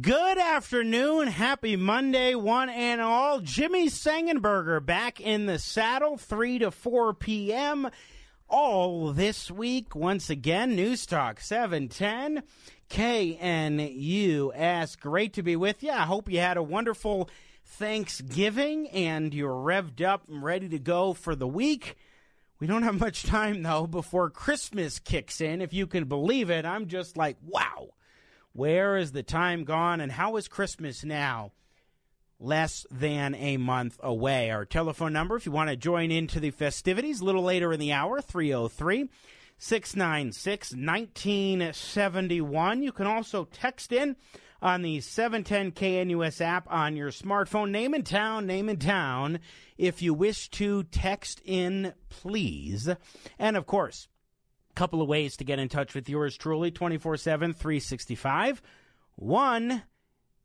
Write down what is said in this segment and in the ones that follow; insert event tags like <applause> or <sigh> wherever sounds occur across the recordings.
Good afternoon. Happy Monday, one and all. Jimmy Sengenberger back in the saddle, 3 to 4 p.m. All this week, once again, News Talk 710. KNUS. Great to be with you. I hope you had a wonderful Thanksgiving and you're revved up and ready to go for the week. We don't have much time, though, before Christmas kicks in. If you can believe it, I'm just like, wow where is the time gone and how is Christmas now? Less than a month away. Our telephone number, if you want to join into the festivities a little later in the hour, 303 696 1971. You can also text in on the 710 KNUS app on your smartphone. Name and town, name and town. If you wish to text in, please. And of course, couple of ways to get in touch with yours truly 24 7, 365. One,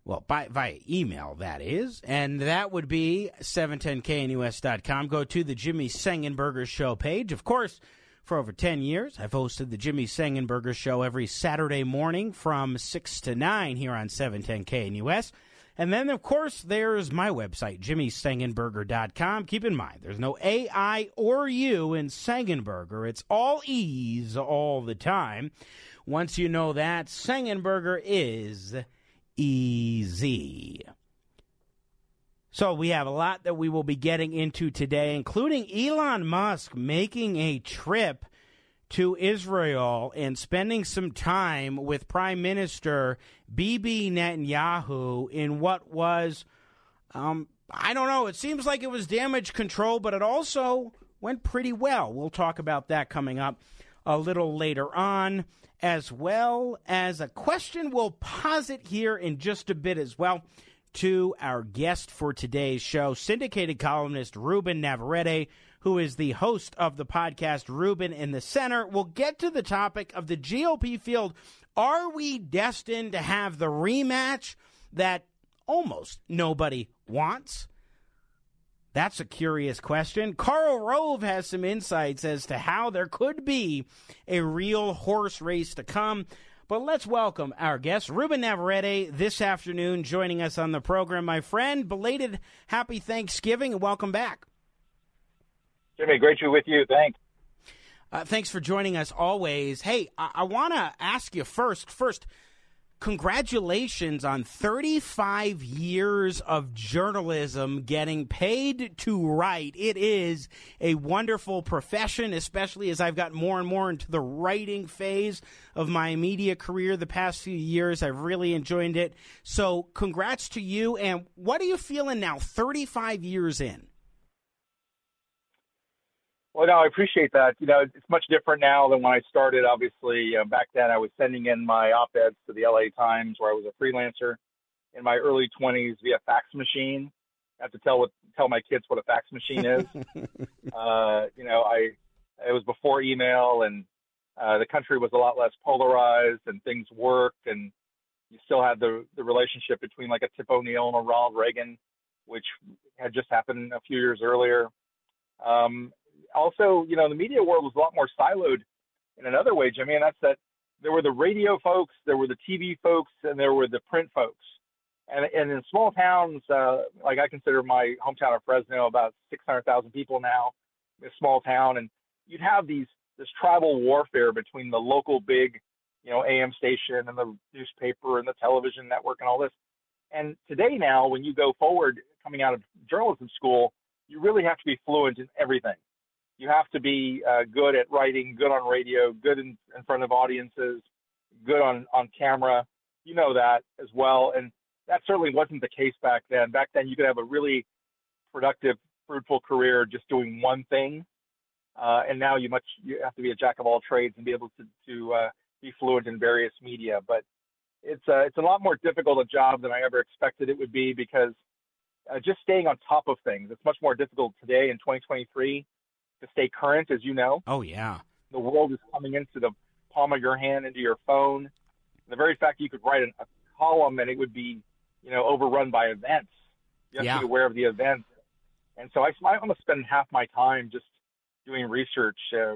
well, by, via email, that is, and that would be 710knus.com. Go to the Jimmy Sengenberger Show page. Of course, for over 10 years, I've hosted the Jimmy Sengenberger Show every Saturday morning from 6 to 9 here on 710 KNUS. And then, of course, there's my website, jimmysengenberger.com. Keep in mind, there's no A, I, or U in Sengenberger. It's all E's all the time. Once you know that, Sengenberger is easy. So we have a lot that we will be getting into today, including Elon Musk making a trip to Israel and spending some time with Prime Minister Bibi Netanyahu in what was, um, I don't know, it seems like it was damage control, but it also went pretty well. We'll talk about that coming up a little later on, as well as a question we'll posit here in just a bit as well to our guest for today's show, syndicated columnist Ruben Navarrette who is the host of the podcast Ruben in the Center. We'll get to the topic of the GOP field. Are we destined to have the rematch that almost nobody wants? That's a curious question. Karl Rove has some insights as to how there could be a real horse race to come. But let's welcome our guest, Ruben Navarrette, this afternoon, joining us on the program. My friend, belated happy Thanksgiving and welcome back. Jimmy, great to be with you. Thanks. Uh, thanks for joining us always. Hey, I, I want to ask you first. First, congratulations on 35 years of journalism getting paid to write. It is a wonderful profession, especially as I've got more and more into the writing phase of my media career the past few years. I've really enjoyed it. So, congrats to you. And what are you feeling now, 35 years in? Well, no, I appreciate that. You know, it's much different now than when I started. Obviously, uh, back then I was sending in my op-eds to the LA Times, where I was a freelancer in my early 20s via fax machine. I have to tell what tell my kids what a fax machine is. <laughs> uh, you know, I it was before email, and uh, the country was a lot less polarized, and things worked, and you still had the the relationship between like a Tip O'Neill and a Ronald Reagan, which had just happened a few years earlier. Um, also, you know, the media world was a lot more siloed in another way, Jimmy, and that's that there were the radio folks, there were the TV folks, and there were the print folks. And, and in small towns, uh, like I consider my hometown of Fresno, about 600,000 people now, a small town, and you'd have these this tribal warfare between the local big, you know, AM station and the newspaper and the television network and all this. And today now, when you go forward coming out of journalism school, you really have to be fluent in everything you have to be uh, good at writing, good on radio, good in, in front of audiences, good on, on camera. You know that as well. And that certainly wasn't the case back then. Back then, you could have a really productive, fruitful career just doing one thing. Uh, and now you much you have to be a jack of all trades and be able to to uh, be fluent in various media. But it's uh, it's a lot more difficult a job than I ever expected it would be because uh, just staying on top of things. It's much more difficult today in 2023 to stay current, as you know. Oh yeah, the world is coming into the palm of your hand, into your phone. The very fact that you could write an, a column and it would be, you know, overrun by events. You have yeah. to be aware of the events. And so I, I almost spend half my time just doing research, uh,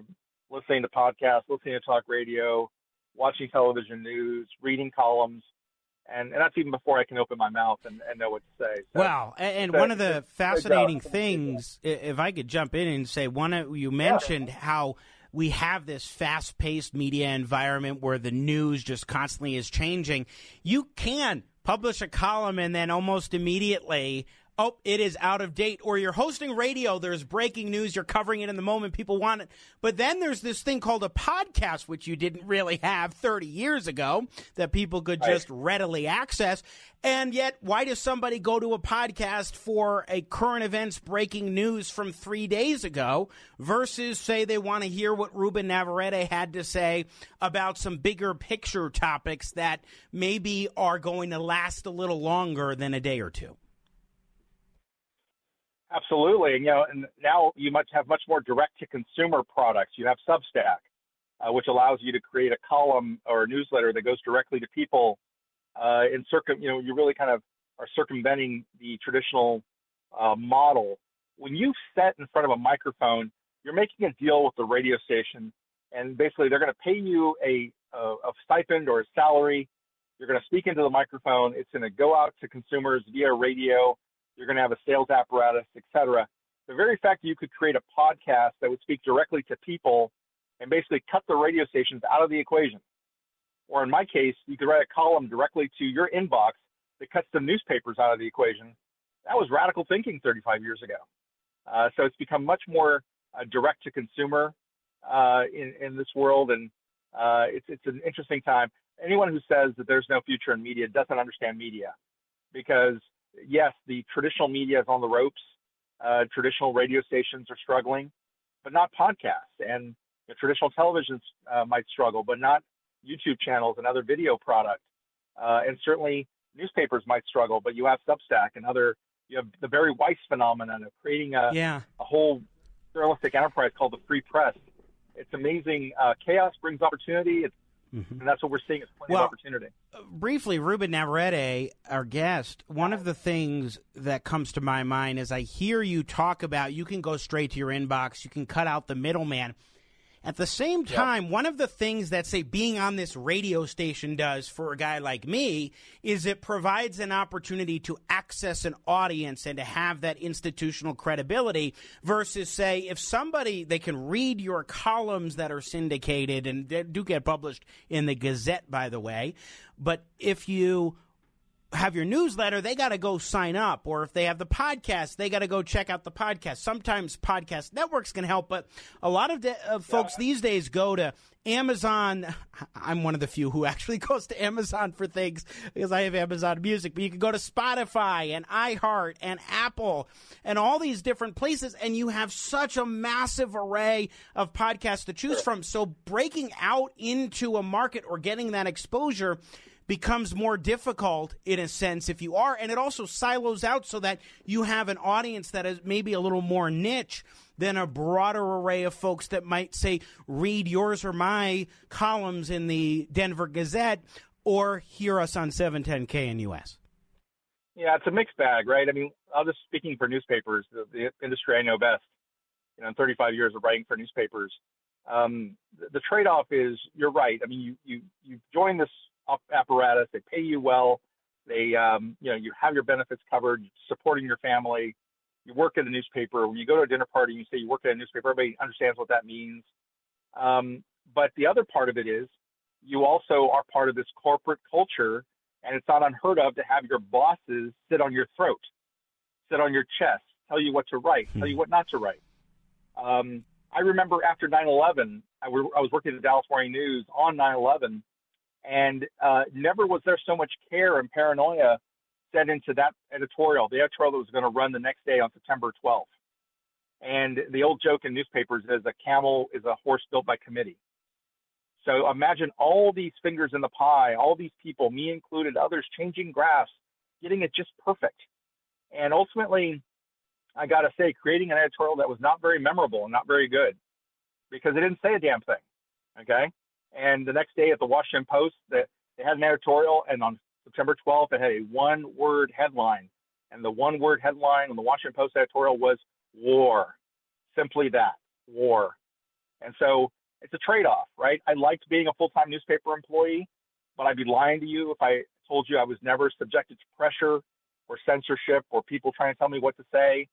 listening to podcasts, listening to talk radio, watching television news, reading columns, and, and that's even before I can open my mouth and, and know what to say. So, well, and, one of the fascinating things, if I could jump in and say, one of you mentioned yeah. how we have this fast paced media environment where the news just constantly is changing. You can publish a column and then almost immediately oh, it is out of date. Or you're hosting radio, there's breaking news, you're covering it in the moment, people want it. But then there's this thing called a podcast, which you didn't really have 30 years ago, that people could right. just readily access. And yet, why does somebody go to a podcast for a current events breaking news from three days ago versus say they want to hear what Ruben Navarrette had to say about some bigger picture topics that maybe are going to last a little longer than a day or two? Absolutely, and you know, and now you must have much more direct to consumer products. You have Substack, uh, which allows you to create a column or a newsletter that goes directly to people. Uh, in circum, you know, you really kind of are circumventing the traditional uh, model. When you set in front of a microphone, you're making a deal with the radio station, and basically they're going to pay you a, a, a stipend or a salary. You're going to speak into the microphone. It's going to go out to consumers via radio you're going to have a sales apparatus, et cetera. The very fact that you could create a podcast that would speak directly to people and basically cut the radio stations out of the equation. Or in my case, you could write a column directly to your inbox that cuts the newspapers out of the equation. That was radical thinking 35 years ago. Uh, so it's become much more uh, direct to consumer uh, in, in this world, and uh, it's, it's an interesting time. Anyone who says that there's no future in media doesn't understand media because yes, the traditional media is on the ropes. Uh, traditional radio stations are struggling, but not podcasts. And traditional televisions uh, might struggle, but not YouTube channels and other video products. Uh, and certainly newspapers might struggle, but you have Substack and other. You have the Bari Weiss phenomenon of creating a yeah. a whole journalistic enterprise called the free press. It's amazing. Uh, chaos brings opportunity. It's Mm-hmm. And that's what we're seeing is plenty well, of opportunity. Uh, briefly, Ruben Navarrette, our guest, one of the things that comes to my mind is I hear you talk about you can go straight to your inbox, you can cut out the middleman. At the same time, yep. one of the things that, say, being on this radio station does for a guy like me is it provides an opportunity to access an audience and to have that institutional credibility versus, say, if somebody, they can read your columns that are syndicated and do get published in the Gazette, by the way. But if you have your newsletter, they got to go sign up. Or if they have the podcast, they got to go check out the podcast. Sometimes podcast networks can help, but a lot of de- uh, folks yeah. these days go to Amazon. <laughs> I'm one of the few who actually <laughs> goes to Amazon for things because I have Amazon Music, but you can go to Spotify and iHeart and Apple and all these different places, and you have such a massive array of podcasts to choose from. So breaking out into a market or getting that exposure becomes more difficult in a sense if you are, and it also silos out so that you have an audience that is maybe a little more niche than a broader array of folks that might say read yours or my columns in the Denver Gazette or hear us on seven hundred and ten KNUS. Yeah, it's a mixed bag, right? I mean, I'll just speaking for newspapers, the, the industry I know best. You know, in 35 years of writing for newspapers, um, the, the trade-off is you're right. I mean, you you you join this apparatus. They pay you well. They, um, you know, you have your benefits covered, supporting your family. You work at a newspaper. When you go to a dinner party, you say you work at a newspaper. Everybody understands what that means. Um, but the other part of it is you also are part of this corporate culture, and it's not unheard of to have your bosses sit on your throat, sit on your chest, tell you what to write, tell you what not to write. Um, I remember after 9/11, I, was working at the Dallas Morning News on 9/11, and uh, never was there so much care and paranoia set into that editorial, the editorial that was going to run the next day on September 12th. And the old joke in newspapers is a camel is a horse built by committee. So imagine all these fingers in the pie, all these people, me included, others changing graphs, getting it just perfect. And ultimately, I got to say, creating an editorial that was not very memorable and not very good because it didn't say a damn thing. Okay. And the next day at the Washington Post, they, they had an editorial, and on September 12th, it had a one word headline. And the one word headline on the Washington Post editorial was war. Simply that war. And so it's a trade off, right? I liked being a full time newspaper employee, but I'd be lying to you if I told you I was never subjected to pressure or censorship or people trying to tell me what to say.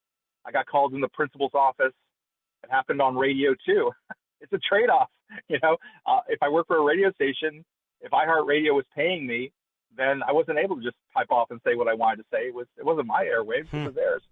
I got called in the principal's office. It happened on radio too. <laughs> it's a trade off. <laughs> You know, uh, if I work for a radio station, if iHeartRadio was paying me, then I wasn't able to just pipe off and say what I wanted to say. It was it wasn't my airwaves; hmm. it was theirs.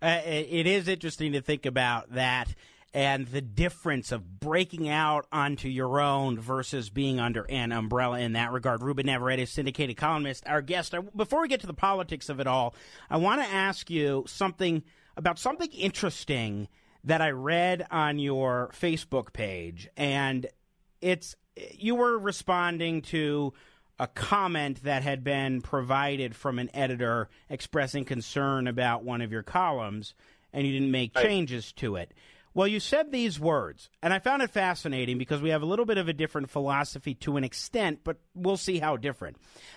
Uh, it is interesting to think about that and the difference of breaking out onto your own versus being under an umbrella in that regard. Ruben Navarrette, syndicated columnist, our guest. Before we get to the politics of it all, I want to ask you something about something interesting that I read on your Facebook page, and it's you were responding to a comment that had been provided from an editor expressing concern about one of your columns, and you didn't make changes to it. Well, you said these words, and I found it fascinating because we have a little bit of a different philosophy to an extent, but we'll see how different.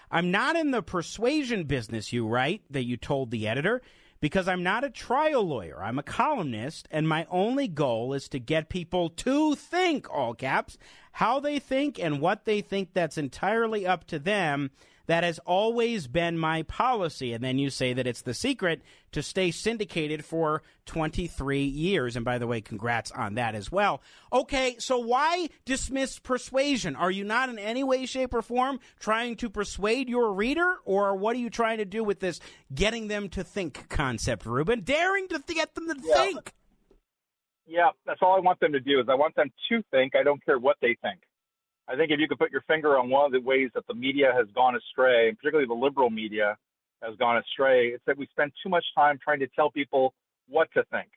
I'm not in the persuasion business, you write, that you told the editor, because I'm not a trial lawyer. I'm a columnist, and my only goal is to get people to think, all caps, how they think and what they think that's entirely up to them that has always been my policy. And then you say that it's the secret to stay syndicated for 23 years. And by the way, congrats on that as well. Okay, so why dismiss persuasion? Are you not in any way, shape, or form trying to persuade your reader? Or what are you trying to do with this getting them to think concept, Ruben? Daring to get them to yeah. think. Yeah, that's all I want them to do is I want them to think. I don't care what they think. I think if you could put your finger on one of the ways that the media has gone astray, and particularly the liberal media has gone astray, it's that we spend too much time trying to tell people what to think,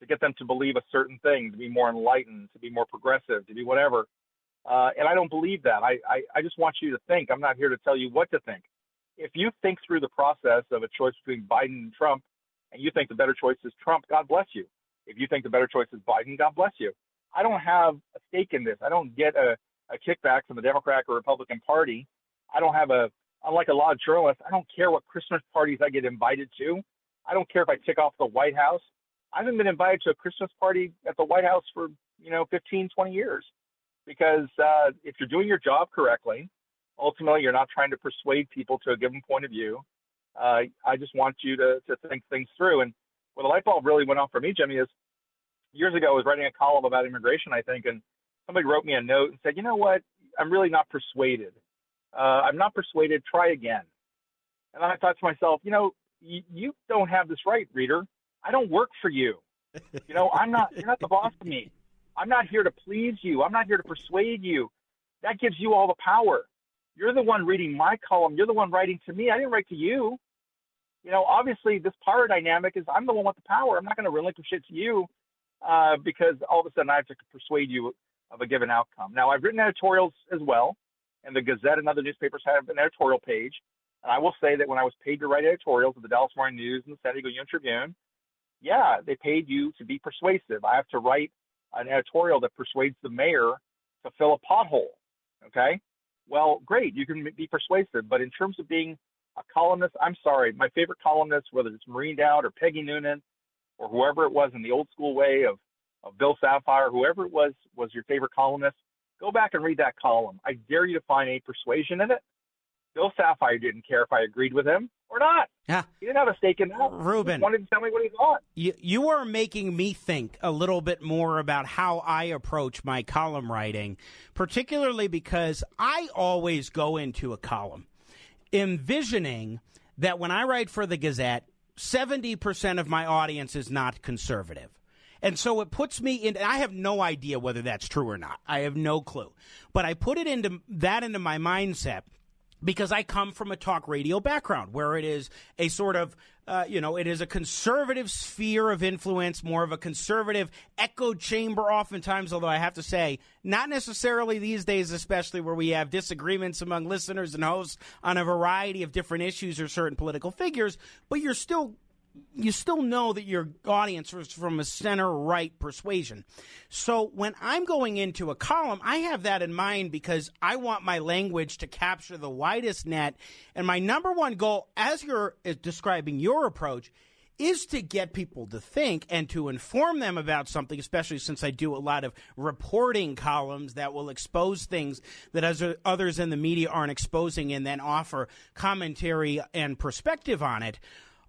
to get them to believe a certain thing, to be more enlightened, to be more progressive, to be whatever. Uh, and I don't believe that. I, I, I just want you to think. I'm not here to tell you what to think. If you think through the process of a choice between Biden and Trump, and you think the better choice is Trump, God bless you. If you think the better choice is Biden, God bless you. I don't have a stake in this. I don't get a a kickback from the Democrat or Republican Party. I don't have a, unlike a lot of journalists, I don't care what Christmas parties I get invited to. I don't care if I tick off the White House. I haven't been invited to a Christmas party at the White House for, you know, 15, 20 years. Because uh, if you're doing your job correctly, ultimately you're not trying to persuade people to a given point of view. Uh, I just want you to, to think things through. And where the light bulb really went off for me, Jimmy, is years ago I was writing a column about immigration, I think, and somebody wrote me a note and said, you know what, I'm really not persuaded. Uh, I'm not persuaded. Try again. And I thought to myself, you know, you, you don't have this right, reader. I don't work for you. You know, I'm not. You're not the boss of me. I'm not here to please you. I'm not here to persuade you. That gives you all the power. You're the one reading my column. You're the one writing to me. I didn't write to you. You know, obviously, this power dynamic is I'm the one with the power. I'm not going to relinquish it to you uh, because all of a sudden I have to persuade you of a given outcome. Now, I've written editorials as well, and the Gazette and other newspapers have an editorial page. And I will say that when I was paid to write editorials at the Dallas Morning News and the San Diego Union Tribune, yeah, they paid you to be persuasive. I have to write an editorial that persuades the mayor to fill a pothole. Okay. Well, great. You can be persuasive. But in terms of being a columnist, I'm sorry. My favorite columnist, whether it's Maureen Dowd or Peggy Noonan or whoever it was in the old school way of of Bill Safire, whoever it was, was your favorite columnist, go back and read that column. I dare you to find a persuasion in it. Bill Safire didn't care if I agreed with him or not. Yeah. He didn't have a stake in that. Ruben. He wanted to tell me what he thought. You, you are making me think a little bit more about how I approach my column writing, particularly because I always go into a column envisioning that when I write for the Gazette, 70% of my audience is not conservative. And so it puts me in, I have no idea whether that's true or not. I have no clue. But I put it into that into my mindset because I come from a talk radio background where it is a sort of, uh, you know, it is a conservative sphere of influence, more of a conservative echo chamber, oftentimes, although I have to say, not necessarily these days, especially where we have disagreements among listeners and hosts on a variety of different issues or certain political figures, but you're still you still know that your audience is from a center right persuasion. So when I'm going into a column, I have that in mind because I want my language to capture the widest net. And my number one goal, as you're describing your approach, is to get people to think and to inform them about something, especially since I do a lot of reporting columns that will expose things that others in the media aren't exposing and then offer commentary and perspective on it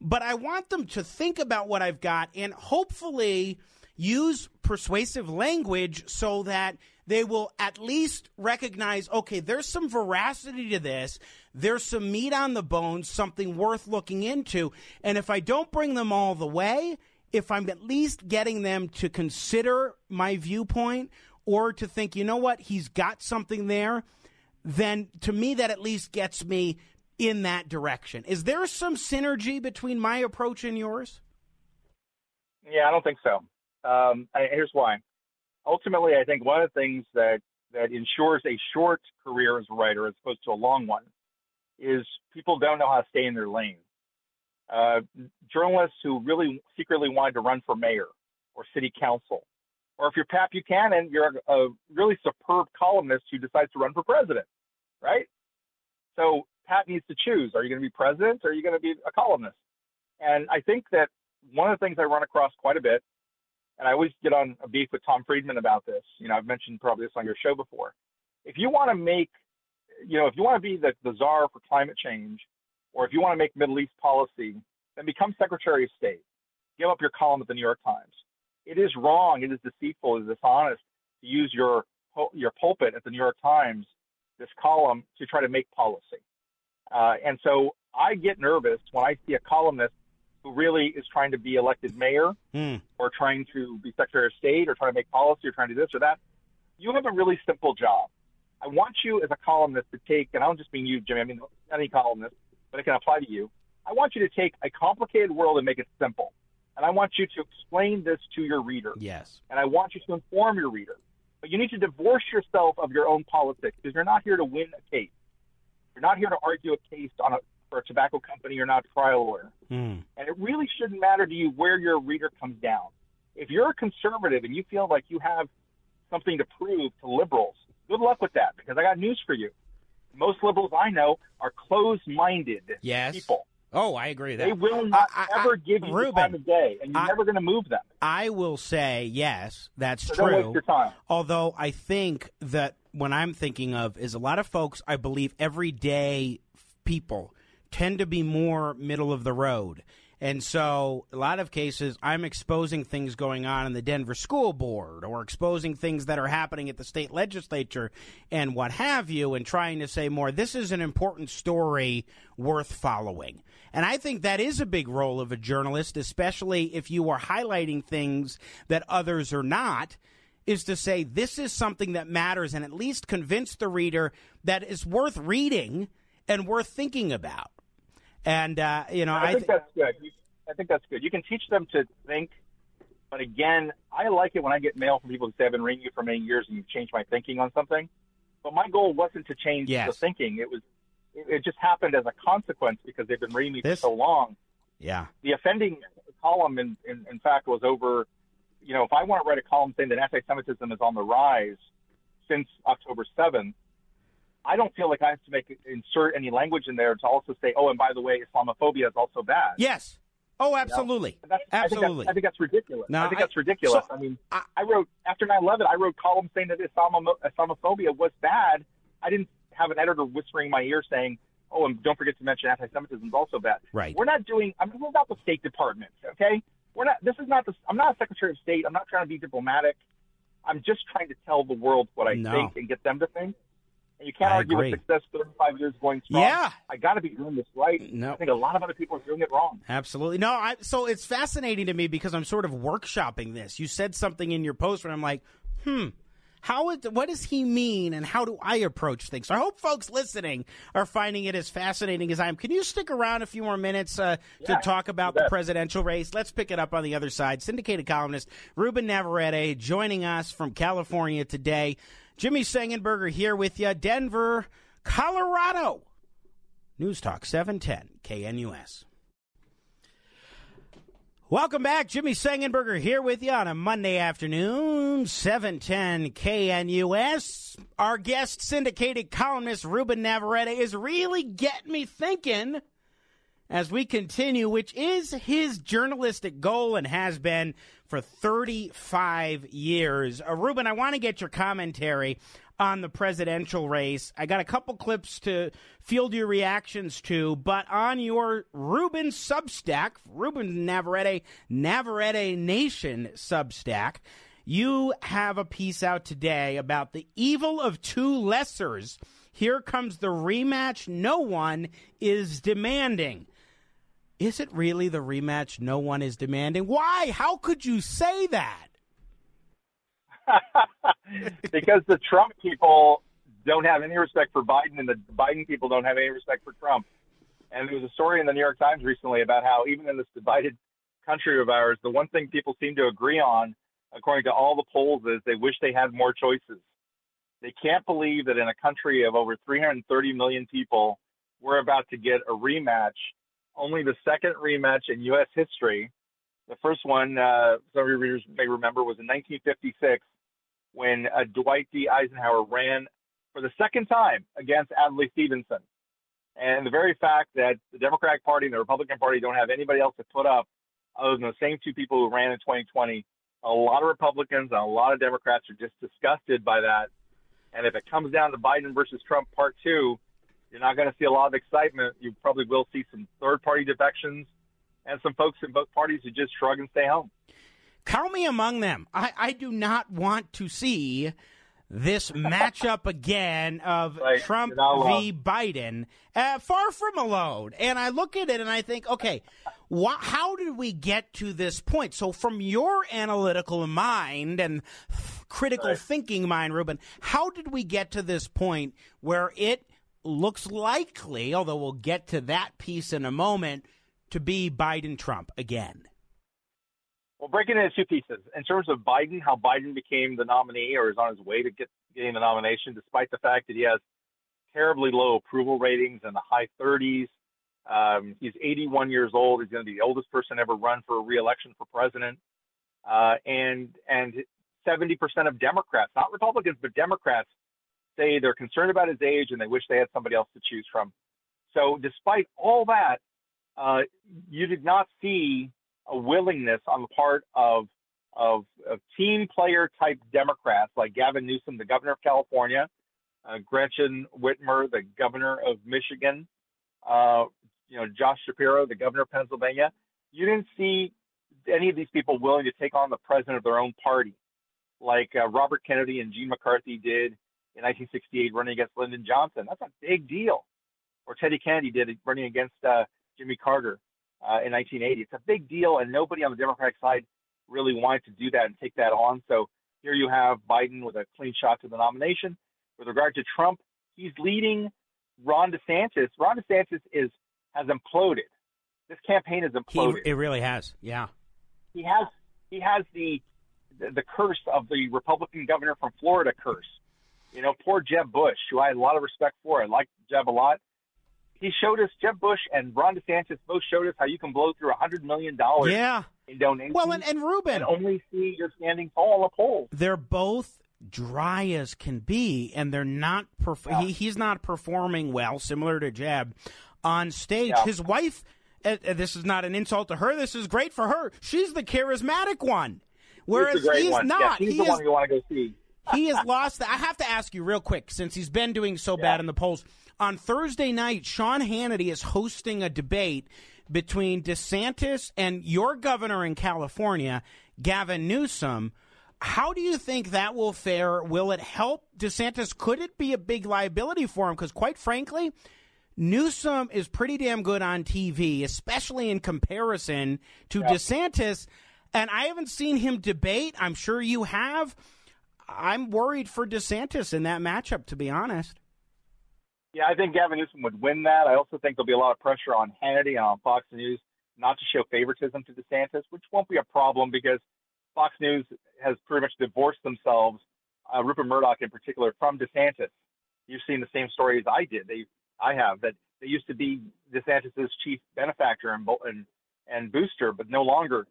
but I want them to think about what I've got and hopefully use persuasive language so that they will at least recognize okay, there's some veracity to this. There's some meat on the bones, something worth looking into. And if I don't bring them all the way, if I'm at least getting them to consider my viewpoint or to think, you know what, he's got something there, then to me, that at least gets me in that direction. Is there some synergy between my approach and yours? Yeah, I don't think so. Um, I, here's why. Ultimately, I think one of the things that that ensures a short career as a writer as opposed to a long one is people don't know how to stay in their lane. Uh, journalists who really secretly wanted to run for mayor or city council, or if you're Pat Buchanan, you're a, a really superb columnist who decides to run for president, right? So Pat needs to choose. Are you going to be president or are you going to be a columnist? And I think that one of the things I run across quite a bit, and I always get on a beef with Tom Friedman about this. You know, I've mentioned probably this on your show before. If you want to make, you know, if you want to be the, the czar for climate change, or if you want to make Middle East policy, then become Secretary of State. Give up your column at the New York Times. It is wrong. It is deceitful. It is dishonest to use your your pulpit at the New York Times, this column, to try to make policy. Uh, and so I get nervous when I see a columnist who really is trying to be elected mayor mm. or trying to be secretary of state or trying to make policy or trying to do this or that. You have a really simple job. I want you as a columnist to take, and I don't just mean you, Jimmy, I mean any columnist, but it can apply to you. I want you to take a complicated world and make it simple. And I want you to explain this to your reader. Yes. And I want you to inform your reader. But you need to divorce yourself of your own politics because you're not here to win a case. You're not here to argue a case on a, for a tobacco company. You're not a trial lawyer. Mm. And it really shouldn't matter to you where your reader comes down. If you're a conservative and you feel like you have something to prove to liberals, good luck with that because I got news for you. Most liberals I know are closed-minded yes. people. Oh, I agree. That they will not I, I, ever give you Ruben, the time of day, and you're I, never going to move them. I will say yes, that's so true. Although I think that when I'm thinking of is a lot of folks, I believe, everyday people tend to be more middle of the road. And so, a lot of cases, I'm exposing things going on in the Denver School Board or exposing things that are happening at the state legislature and what have you, and trying to say more, this is an important story worth following. And I think that is a big role of a journalist, especially if you are highlighting things that others are not is to say this is something that matters and at least convince the reader that it's worth reading and worth thinking about. And uh, you know, I, I think th- that's good. You, I think that's good. You can teach them to think, but again, I like it when I get mail from people who say I've been reading you for many years and you've changed my thinking on something. But my goal wasn't to change yes. the thinking. It was it, it just happened as a consequence because they've been reading me this, for so long. Yeah. The offending column, in, in, in fact, was over you know, if I want to write a column saying that anti-Semitism is on the rise since October 7th, I don't feel like I have to make insert any language in there to also say, oh, and by the way, Islamophobia is also bad. Yes. Oh, absolutely. You know? absolutely. I think, I think, that's ridiculous. No, I think that's ridiculous. So, I mean, I, I wrote after 9/11, I wrote columns saying that Islamophobia was bad. I didn't have an editor whispering in my ear saying, "Oh, and don't forget to mention anti-Semitism is also bad." Right. We're not doing. I mean, we're not the State Department, okay? We're not. This is not the. I'm not a Secretary of State. I'm not trying to be diplomatic. I'm just trying to tell the world what I no. think and get them to think. And you can't I argue agree. with success 35 years going strong. Yeah. I got to be doing this right. No. I think a lot of other people are doing it wrong. Absolutely. No, I, so it's fascinating to me because I'm sort of workshopping this. You said something in your post where I'm like, hmm, How is, what does he mean, and how do I approach things? So I hope folks listening are finding it as fascinating as I am. Can you stick around a few more minutes uh, yeah, to talk about the presidential race? Let's pick it up on the other side. Syndicated columnist Ruben Navarrette joining us from California today. Jimmy Sengenberger here with you, Denver, Colorado. News Talk 710 KNUS. Welcome back. Jimmy Sengenberger here with you on a Monday afternoon, 710 KNUS. Our guest syndicated columnist Ruben Navarrette is really getting me thinking as we continue, which is his journalistic goal and has been for 35 years. Uh, Ruben, I want to get your commentary on the presidential race. I got a couple clips to field your reactions to, but on your Ruben Substack, Ruben Navarrette, Navarrette Nation Substack, you have a piece out today about the evil of two lessers. Here comes the rematch no one is demanding. Is it really the rematch no one is demanding? Why? How could you say that? <laughs> because the Trump people don't have any respect for Biden, and the Biden people don't have any respect for Trump. And there was a story in the New York Times recently about how even in this divided country of ours, the one thing people seem to agree on, according to all the polls, is they wish they had more choices. They can't believe that in a country of over 330 million people, we're about to get a rematch, only the second rematch in U.S. history. The first one, uh, some of your readers may remember, was in 1956 when uh, Dwight D. Eisenhower ran for the second time against Adlai Stevenson. And the very fact that the Democratic Party and the Republican Party don't have anybody else to put up other than the same two people who ran in 2020, a lot of Republicans and a lot of Democrats are just disgusted by that. And if it comes down to Biden versus Trump part two, you're not going to see a lot of excitement. You probably will see some third party defections and some folks in both parties who just shrug and stay home. Count me among them. I, I do not want to see this <laughs> matchup again of right. Trump v. Biden. Uh, far from alone. And I look at it and I think, okay, wh- how did we get to this point? So, from your analytical mind and critical right. thinking mind, Ruben, how did we get to this point where it looks likely, although we'll get to that piece in a moment, to be Biden Trump again? Well, breaking it into two pieces. In terms of Biden, how Biden became the nominee or is on his way to get getting the nomination, despite the fact that he has terribly low approval ratings in the high 30s. Um, he's 81 years old. He's going to be the oldest person ever run for re-election for president. Uh, and and 70% of Democrats, not Republicans, but Democrats, say they're concerned about his age and they wish they had somebody else to choose from. So, despite all that, uh, you did not see a willingness on the part of, of, of team player type Democrats like Gavin Newsom, the governor of California, uh, Gretchen Whitmer, the governor of Michigan, uh, you know, Josh Shapiro, the governor of Pennsylvania. You didn't see any of these people willing to take on the president of their own party, like uh, Robert Kennedy and Gene McCarthy did in 1968, running against Lyndon Johnson. That's a big deal. Or Teddy Kennedy did running against uh, Jimmy Carter uh, in 1980. It's a big deal, and nobody on the Democratic side really wanted to do that and take that on. So here you have Biden with a clean shot to the nomination. With regard to Trump, he's leading Ron DeSantis. Ron DeSantis is has imploded. This campaign has imploded. He, it really has. Yeah. He has he has the, the the curse of the Republican governor from Florida curse. You know, poor Jeb Bush, who I had a lot of respect for. I liked Jeb a lot he showed us Jeb Bush and Ron DeSantis both showed us how you can blow through a hundred million dollars. Yeah. In donations. Well, and, and Ruben, and only see you're standing tall on a pole. They're both dry as can be, and they're not. Perf- yeah. he, he's not performing well, similar to Jeb, on stage. Yeah. His wife. Uh, uh, this is not an insult to her. This is great for her. She's the charismatic one, whereas he's, he's not. Yeah, he's he the is, one you want to go see. he has lost. The, I have to ask you real quick, since he's been doing so bad in the polls on Thursday night, Sean Hannity is hosting a debate between DeSantis and your governor in California, Gavin Newsom. How do you think that will fare? Will it help DeSantis? Could it be a big liability for him? Because, quite frankly, Newsom is pretty damn good on TV, especially in comparison to yeah. DeSantis. And I haven't seen him debate. I'm sure you have. I'm worried for DeSantis in that matchup, to be honest. Yeah, I think Gavin Newsom would win that. I also think there'll be a lot of pressure on Hannity and on Fox News not to show favoritism to DeSantis, which won't be a problem because Fox News has pretty much divorced themselves, uh, Rupert Murdoch in particular, from DeSantis. You've seen the same story as I did. They, I have that they used to be DeSantis's chief benefactor and and, and booster, but no longer.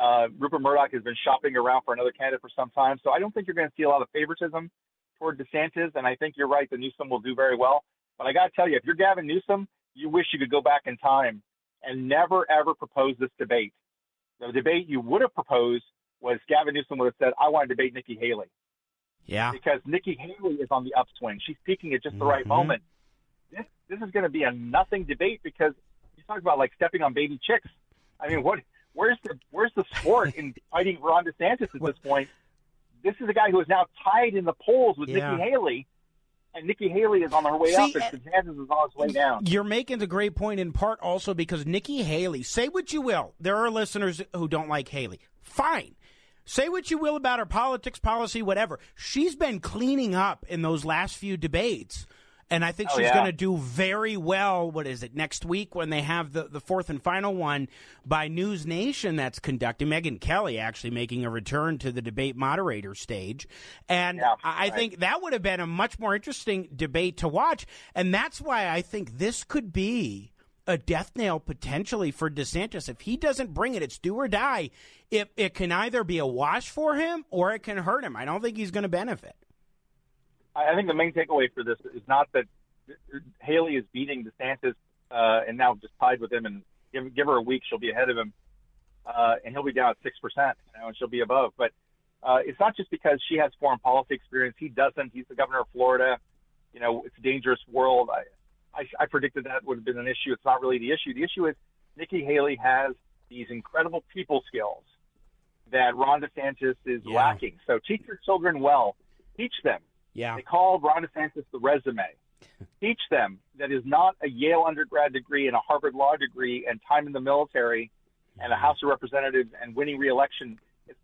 Uh, Rupert Murdoch has been shopping around for another candidate for some time, so I don't think you're going to see a lot of favoritism toward DeSantis, and I think you're right the Newsom will do very well. But I got to tell you, if you're Gavin Newsom, you wish you could go back in time and never ever propose this debate. The debate you would have proposed was Gavin Newsom would have said, "I want to debate Nikki Haley." Yeah. Because Nikki Haley is on the upswing. She's peaking at just the right mm-hmm. moment. This this is going to be a nothing debate because you talk about like stepping on baby chicks. I mean, what? Where's the where's the sport in <laughs> fighting Ron DeSantis at this point? This is a guy who is now tied in the polls with yeah. Nikki Haley and Nikki Haley is on her way See, up, and eh, DeSantis is on his way down. You're making a great point in part also because Nikki Haley, say what you will, there are listeners who don't like Haley. Fine. Say what you will about her politics, policy, whatever. She's been cleaning up in those last few debates. And I think oh, she's yeah. going to do very well. What is it, next week when they have the, the fourth and final one by News Nation that's conducting? Megyn Kelly actually making a return to the debate moderator stage. And yeah, I right. think that would have been a much more interesting debate to watch. And that's why I think this could be a death nail potentially for DeSantis. If he doesn't bring it, it's do or die. It, it can either be a wash for him or it can hurt him. I don't think he's going to benefit. I think the main takeaway for this is not that Haley is beating DeSantis uh, and now just tied with him, and give, give her a week, she'll be ahead of him, uh, and he'll be down at six percent, you know, and she'll be above. But uh, it's not just because she has foreign policy experience. He doesn't. He's the governor of Florida. You know, it's a dangerous world. I, I, I predicted that would have been an issue. It's not really the issue. The issue is Nikki Haley has these incredible people skills that Ron DeSantis is Yeah. lacking. So teach your children well. Teach them. Yeah. They call Ron DeSantis the resume. <laughs> Teach them that is not a Yale undergrad degree and a Harvard law degree and time in the military and a House of Representatives and winning reelection.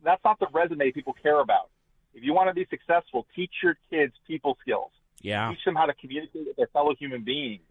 That's not the resume people care about. If you want to be successful, teach your kids people skills. Yeah. Teach them how to communicate with their fellow human beings.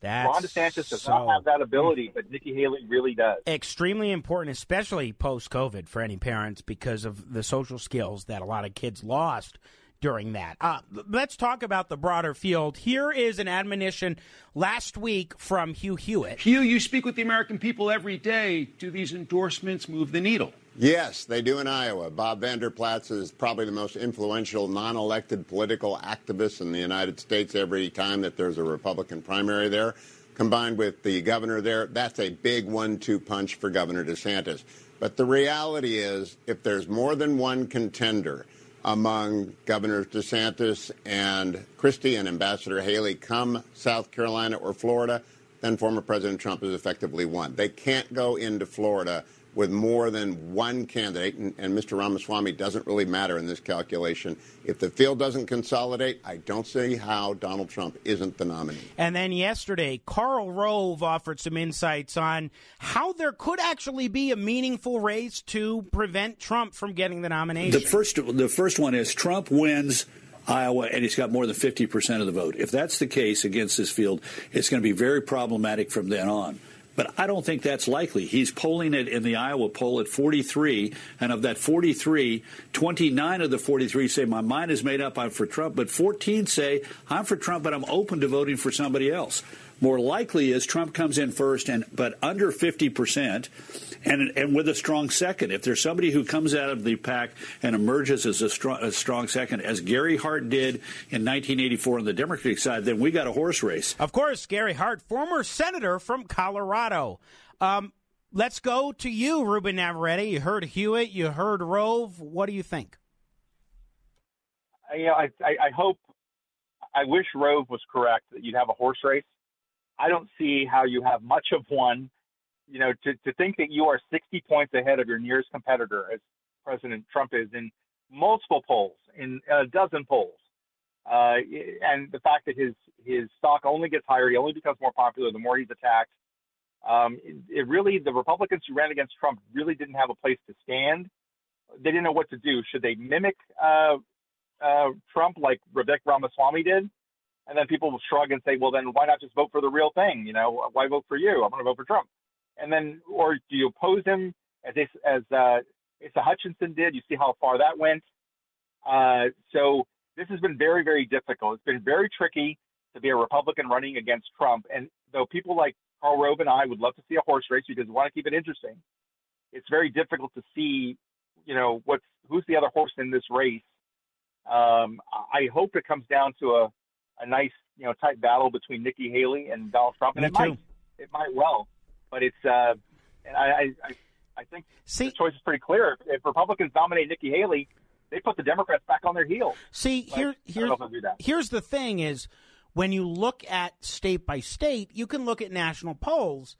That's Ron DeSantis does so not have that ability, but Nikki Haley really does. extremely important, especially post COVID for any parents because of the social skills that a lot of kids lost during that. Uh, let's talk about the broader field. Here is an admonition last week from Hugh Hewitt. Hugh, you speak with the American people every day. Do these endorsements move the needle? Yes, they do in Iowa. Bob Vander Plaats is probably the most influential non elected political activist in the United States every time that there's a Republican primary there. Combined with the governor there, that's a big one two punch for Governor DeSantis. But the reality is, if there's more than one contender among Governors DeSantis and Christie and Ambassador Haley come South Carolina or Florida, then former President Trump has effectively won. They can't go into Florida with more than one candidate, and, and, Mr. Ramaswamy doesn't really matter in this calculation. If the field doesn't consolidate, I don't see how Donald Trump isn't the nominee. And then yesterday, Karl Rove offered some insights on how there could actually be a meaningful race to prevent Trump from getting the nomination. The first, the first one is Trump wins. Iowa, and he's got more than 50% of the vote. If that's the case against this field, it's going to be very problematic from then on. But I don't think that's likely. He's polling it in the Iowa poll at 43, and of that 43, 29 of the 43 say my mind is made up. I'm for Trump, but 14 say I'm for Trump, but I'm open to voting for somebody else. More likely is Trump comes in first, and but under 50 percent, and and with a strong second. If there's somebody who comes out of the pack and emerges as a strong, a strong second, as Gary Hart did in 1984 on the Democratic side, then we got a horse race. Of course, Gary Hart, former senator from Colorado. Um, let's go to you, Ruben Navarrette. You heard Hewitt, you heard Rove. What do you think? You know, I, I, I hope, I wish Rove was correct that you'd have a horse race. I don't see how you have much of one. You know, to, to think that you are 60 points ahead of your nearest competitor, as President Trump is in multiple polls, in a dozen polls, uh, and the fact that his his stock only gets higher, he only becomes more popular the more he's attacked. Um, it, it really, the Republicans who ran against Trump really didn't have a place to stand. They didn't know what to do. Should they mimic uh, uh, Trump like Vivek Ramaswamy did, and then people will shrug and say, well, then why not just vote for the real thing? You know, why vote for you? I'm going to vote for Trump. And then, or do you oppose him as as uh, Asa Hutchinson did? You see how far that went. Uh, so this has been very, very difficult. It's been very tricky to be a Republican running against Trump. And though people like Karl Rove and I would love to see a horse race because we want to keep it interesting, it's very difficult to see, you know, what's who's the other horse in this race. Um, I hope it comes down to a, a nice, you know, tight battle between Nikki Haley and Donald Trump, and Me it too. might, it might well, but it's, uh, I, I, I think See- the choice is pretty clear. If, Republicans nominate Nikki Haley, they put the Democrats back on their heels. See, here, here, know if I'll do that. here's the thing: is when you look at state by state, you can look at national polls,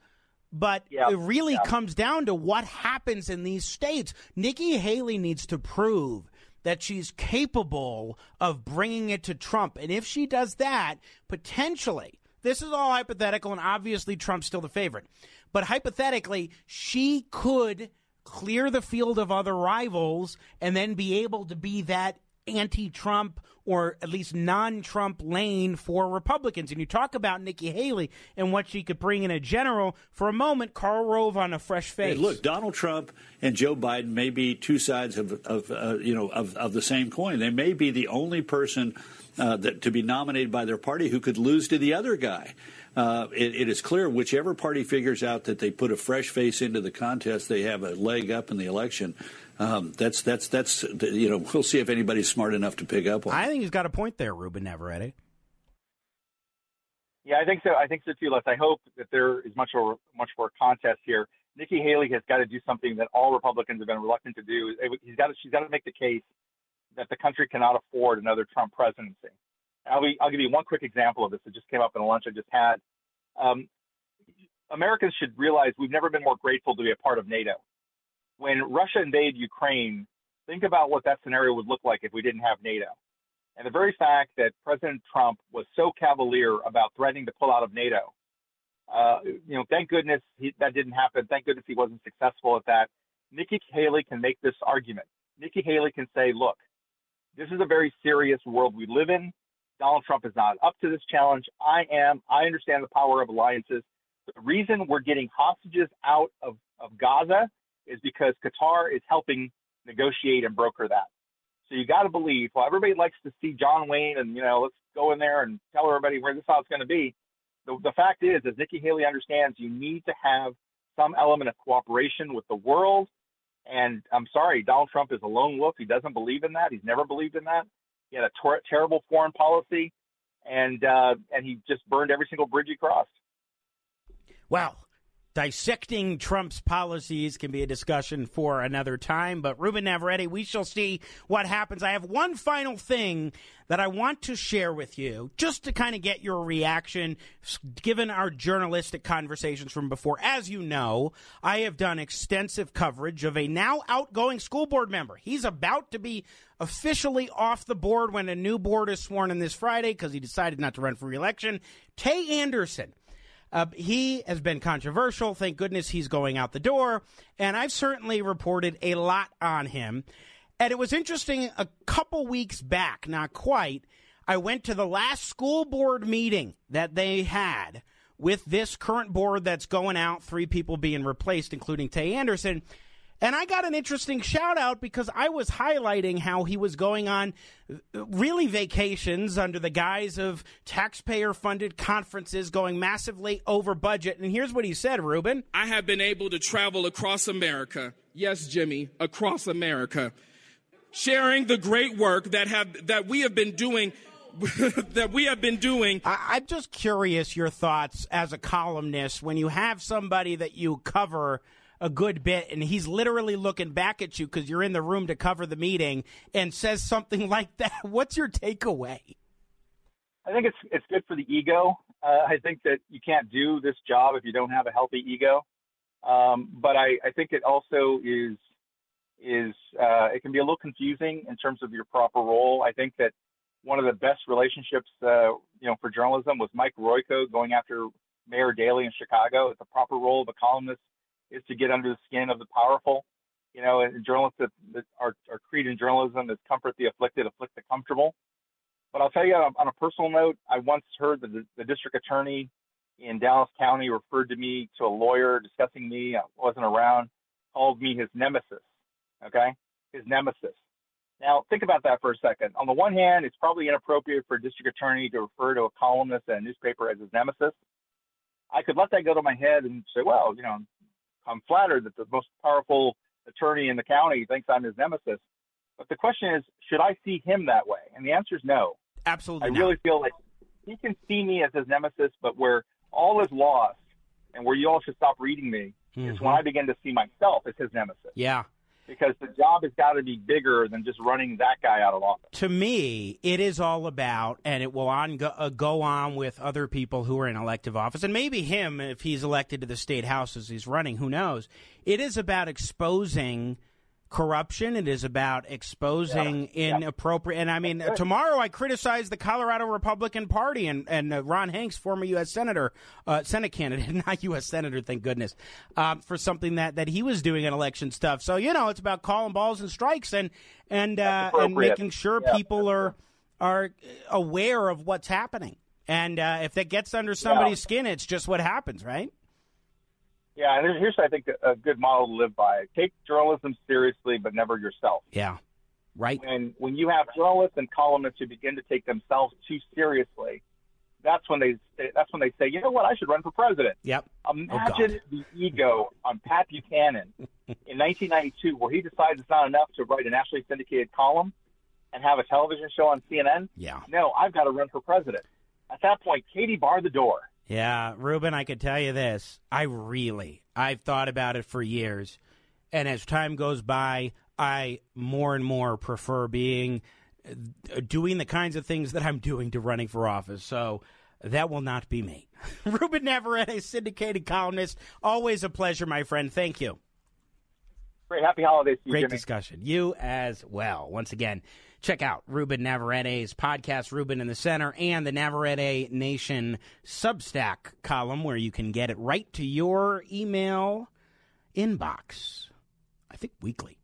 but Yeah, it really yeah. comes down to what happens in these states. Nikki Haley needs to prove that she's capable of bringing it to Trump, and if she does that, potentially. This is all hypothetical, and obviously Trump's still the favorite. But hypothetically, she could clear the field of other rivals and then be able to be that anti Trump or at least non Trump lane for Republicans. And you talk about Nikki Haley and what she could bring in a general. For a moment, Karl Rove on a fresh Hey, face. look, Donald Trump and Joe Biden may be two sides of, of uh, you know of, of the same coin. They may be the only person uh, that to be nominated by their party who could lose to the other guy. Uh, it, it is clear whichever party figures out that they put a fresh face into the contest, they have a leg up in the election. Um, that's that's that's you know we'll see if anybody's smart enough to pick up on. I think he's got a point there, Ruben Navarrette. Yeah, I think so. I think so too, Les. I hope that there is much more, much more contest here. Nikki Haley has got to do something that all Republicans have been reluctant to do. He's got to, she's got to make the case that the country cannot afford another Trump presidency. I'll, be, I'll give you one quick example of this. It just came up in a lunch I just had. Um, Americans should realize we've never been more grateful to be a part of NATO. When Russia invaded Ukraine, think about what that scenario would look like if we didn't have NATO. And the very fact that President Trump was so cavalier about threatening to pull out of NATO, uh, you know, thank goodness he, that didn't happen. Thank goodness he wasn't successful at that. Nikki Haley can make this argument. Nikki Haley can say, look, this is a very serious world we live in. Donald Trump is not up to this challenge. I am. I understand the power of alliances. The reason we're getting hostages out of, of Gaza is because Qatar is helping negotiate and broker that. So you got to believe. While everybody likes to see John Wayne and you know let's go in there and tell everybody where this how it's going to be, the, the fact is, as Nikki Haley understands, you need to have some element of cooperation with the world. And I'm sorry, Donald Trump is a lone wolf. He doesn't believe in that. He's never believed in that. He had a ter- terrible foreign policy, and uh, and he just burned every single bridge he crossed. Well, dissecting Trump's policies can be a discussion for another time, but Ruben Navarrette, we shall see what happens. I have one final thing that I want to share with you just to kind of get your reaction given our journalistic conversations from before. As you know, I have done extensive coverage of a now outgoing school board member. He's about to be officially off the board when a new board is sworn in this Friday because he decided not to run for reelection. Tay Anderson. Uh, he has been controversial. Thank goodness he's going out the door. And I've certainly reported a lot on him. And it was interesting a couple weeks back, not quite, I went to the last school board meeting that they had with this current board that's going out, three people being replaced, including Tay Anderson. And I got an interesting shout out because I was highlighting how he was going on really vacations under the guise of taxpayer funded conferences going massively over budget. And here's what he said, Ruben. I have been able to travel across America. Yes, Jimmy, across America, sharing the great work that have that we have been doing <laughs> that we have been doing. I, I'm just curious your thoughts as a columnist when you have somebody that you cover a good bit and he's literally looking back at you because you're in the room to cover the meeting and says something <laughs> like that. What's your takeaway? I think it's it's good for the ego. Uh, I think that you can't do this job if you don't have a healthy ego. Um, but I, I think it also is is uh, it can be a little confusing in terms of your proper role. I think that one of the best relationships, uh, you know, for journalism was Mike Royko going after Mayor Daley in Chicago. The proper role of a columnist is to get under the skin of the powerful. You know, and journalists that, that our, our creed in journalism is comfort the afflicted, afflict the comfortable. But I'll tell you on a, personal note, I once heard that the, the district attorney in Dallas County referred to me to a lawyer discussing me. I wasn't around, called me his nemesis. Okay, his nemesis. Now, think about that for a second. On the one hand, it's probably inappropriate for a district attorney to refer to a columnist in a newspaper as his nemesis. I could let that go to my head and say, well, you know, I'm flattered that the most powerful attorney in the county thinks I'm his nemesis. But the question is, should I see him that way? And the answer is no. Absolutely. I not. really feel like he can see me as his nemesis, but where all is lost and where you all should stop reading me mm-hmm. is when I begin to see myself as his nemesis. Yeah because the job has got to be bigger than just running that guy out of office. To me, it is all about, and it will on go, uh, go on with other people who are in elective office, and maybe him if he's elected to the state house as he's running. Who knows? It is about exposing corruption. It is about exposing yeah. inappropriate. Yeah. And I mean, tomorrow I criticize the Colorado Republican Party and and uh, Ron Hanks, former U.S. senator, uh, Senate candidate, <laughs> not U.S. senator, thank goodness, um, for something that that he was doing in election stuff. So you know, it's about calling balls and strikes and and uh, and making sure yeah. people are are aware of what's happening. And uh, if that gets under somebody's skin, it's just what happens, right? Yeah, and here's I think a good model to live by: take journalism seriously, but never yourself. Yeah, right. And when you have journalists and columnists who begin to take themselves too seriously, that's when they that's when they say, you know what, I should run for president. Yep. Oh, Imagine oh, the ego on Pat Buchanan in 1992, where he decides it's not enough to write a nationally syndicated column and have a television show on CNN. Yeah. No, I've got to run for president. At that point, Katie barred the door. Yeah, Ruben, I could tell you this. I really, I've thought about it for years. And as time goes by, I more and more prefer being uh, doing the kinds of things that I'm doing to running for office. So that will not be me. <laughs> Ruben Navarrette, a syndicated columnist. Always a pleasure, my friend. Thank you. Great. Happy holidays you, Great Jimmy. discussion. You as well. Once again, check out Ruben Navarrette's podcast, Ruben in the Center, and the Navarrette Nation Substack column, where you can get it right to your email inbox. I think weekly,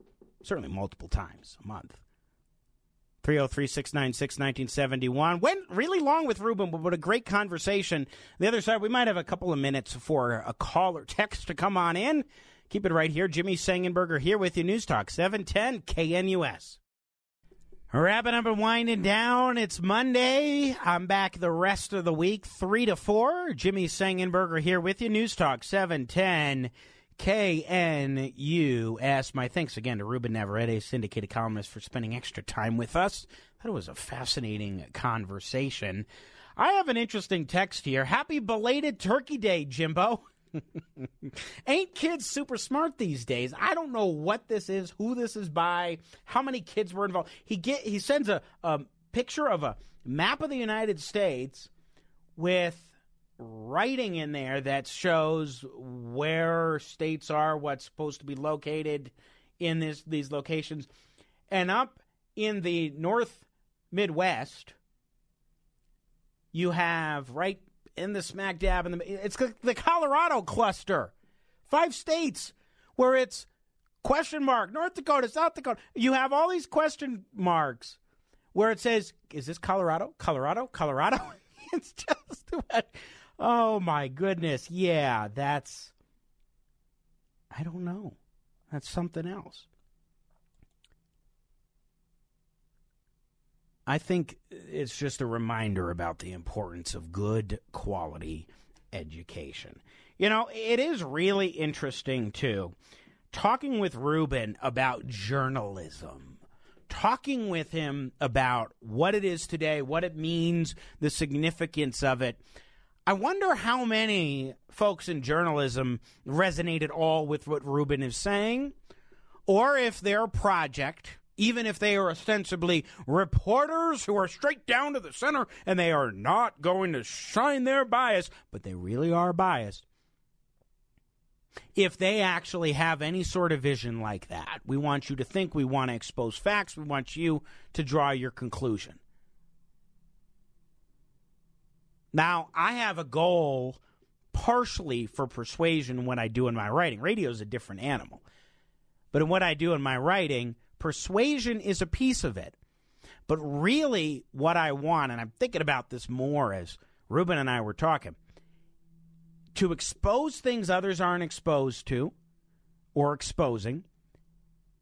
certainly multiple times a month. 303 696 1971. Went really long with Ruben, but what a great conversation. The other side, we might have a couple of minutes for a call or text to come on in. Keep it right here. Jimmy Sengenberger here with you. News Talk 710 KNUS. Wrapping up and winding down. It's Monday. I'm back the rest of the week, 3 to 4. Jimmy Sengenberger here with you. News Talk 710 KNUS. My thanks again to Ruben Navarrette, syndicated columnist, for spending extra time with us. That was a fascinating conversation. I have an interesting text here. Happy belated Turkey Day, Jimbo. <laughs> <laughs> Ain't kids super smart these days? I don't know what this is, who this is by, how many kids were involved. He get he sends a, a picture of a map of the United States with writing in there that shows where states are, what's supposed to be located in this these locations, and up in the North Midwest, you have right in the smack dab in the it's the Colorado cluster. Five states where it's question mark North Dakota, South Dakota. You have all these question marks where it says is this Colorado? Colorado? Colorado? <laughs> it's just Oh my goodness. Yeah, that's I don't know. That's something else. I think it's just a reminder about the importance of good quality education. You know, it is really interesting, too, talking with Ruben about journalism, talking with him about what it is today, what it means, the significance of it. I wonder how many folks in journalism resonate at all with what Ruben is saying, or if their project even if they are ostensibly reporters who are straight down to the center and they are not going to shine their bias, but they really are biased. If they actually have any sort of vision like that, we want you to think, we want to expose facts, we want you to draw your conclusion. Now, I have a goal partially for persuasion when I do in my writing. Radio is a different animal. but in what I do in my writing, persuasion is a piece of it. But really, what I want, and I'm thinking about this more as Ruben and I were talking, to expose things others aren't exposed to or exposing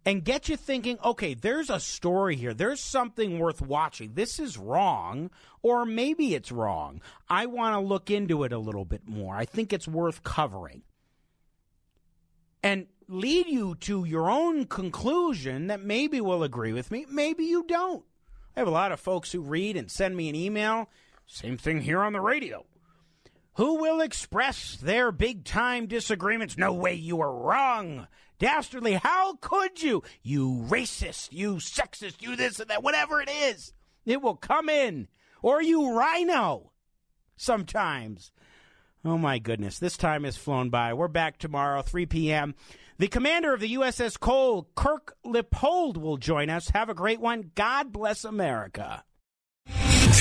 and get you thinking, okay, there's a story here. There's something worth watching. This is wrong, or maybe it's wrong. I want to look into it a little bit more. I think it's worth covering. And lead you to your own conclusion that maybe will agree with me, maybe you don't. I have a lot of folks who read and send me an email. Same thing here on the radio who will express their big time disagreements. No way, you are wrong. Dastardly, how could you? You racist, you sexist, you this and that, whatever it is. It will come in. Or you RINO sometimes. Oh my goodness, this time has flown by. We're back tomorrow, 3 p.m. The commander of the USS Cole, Kirk Lippold, will join us. Have a great one. God bless America.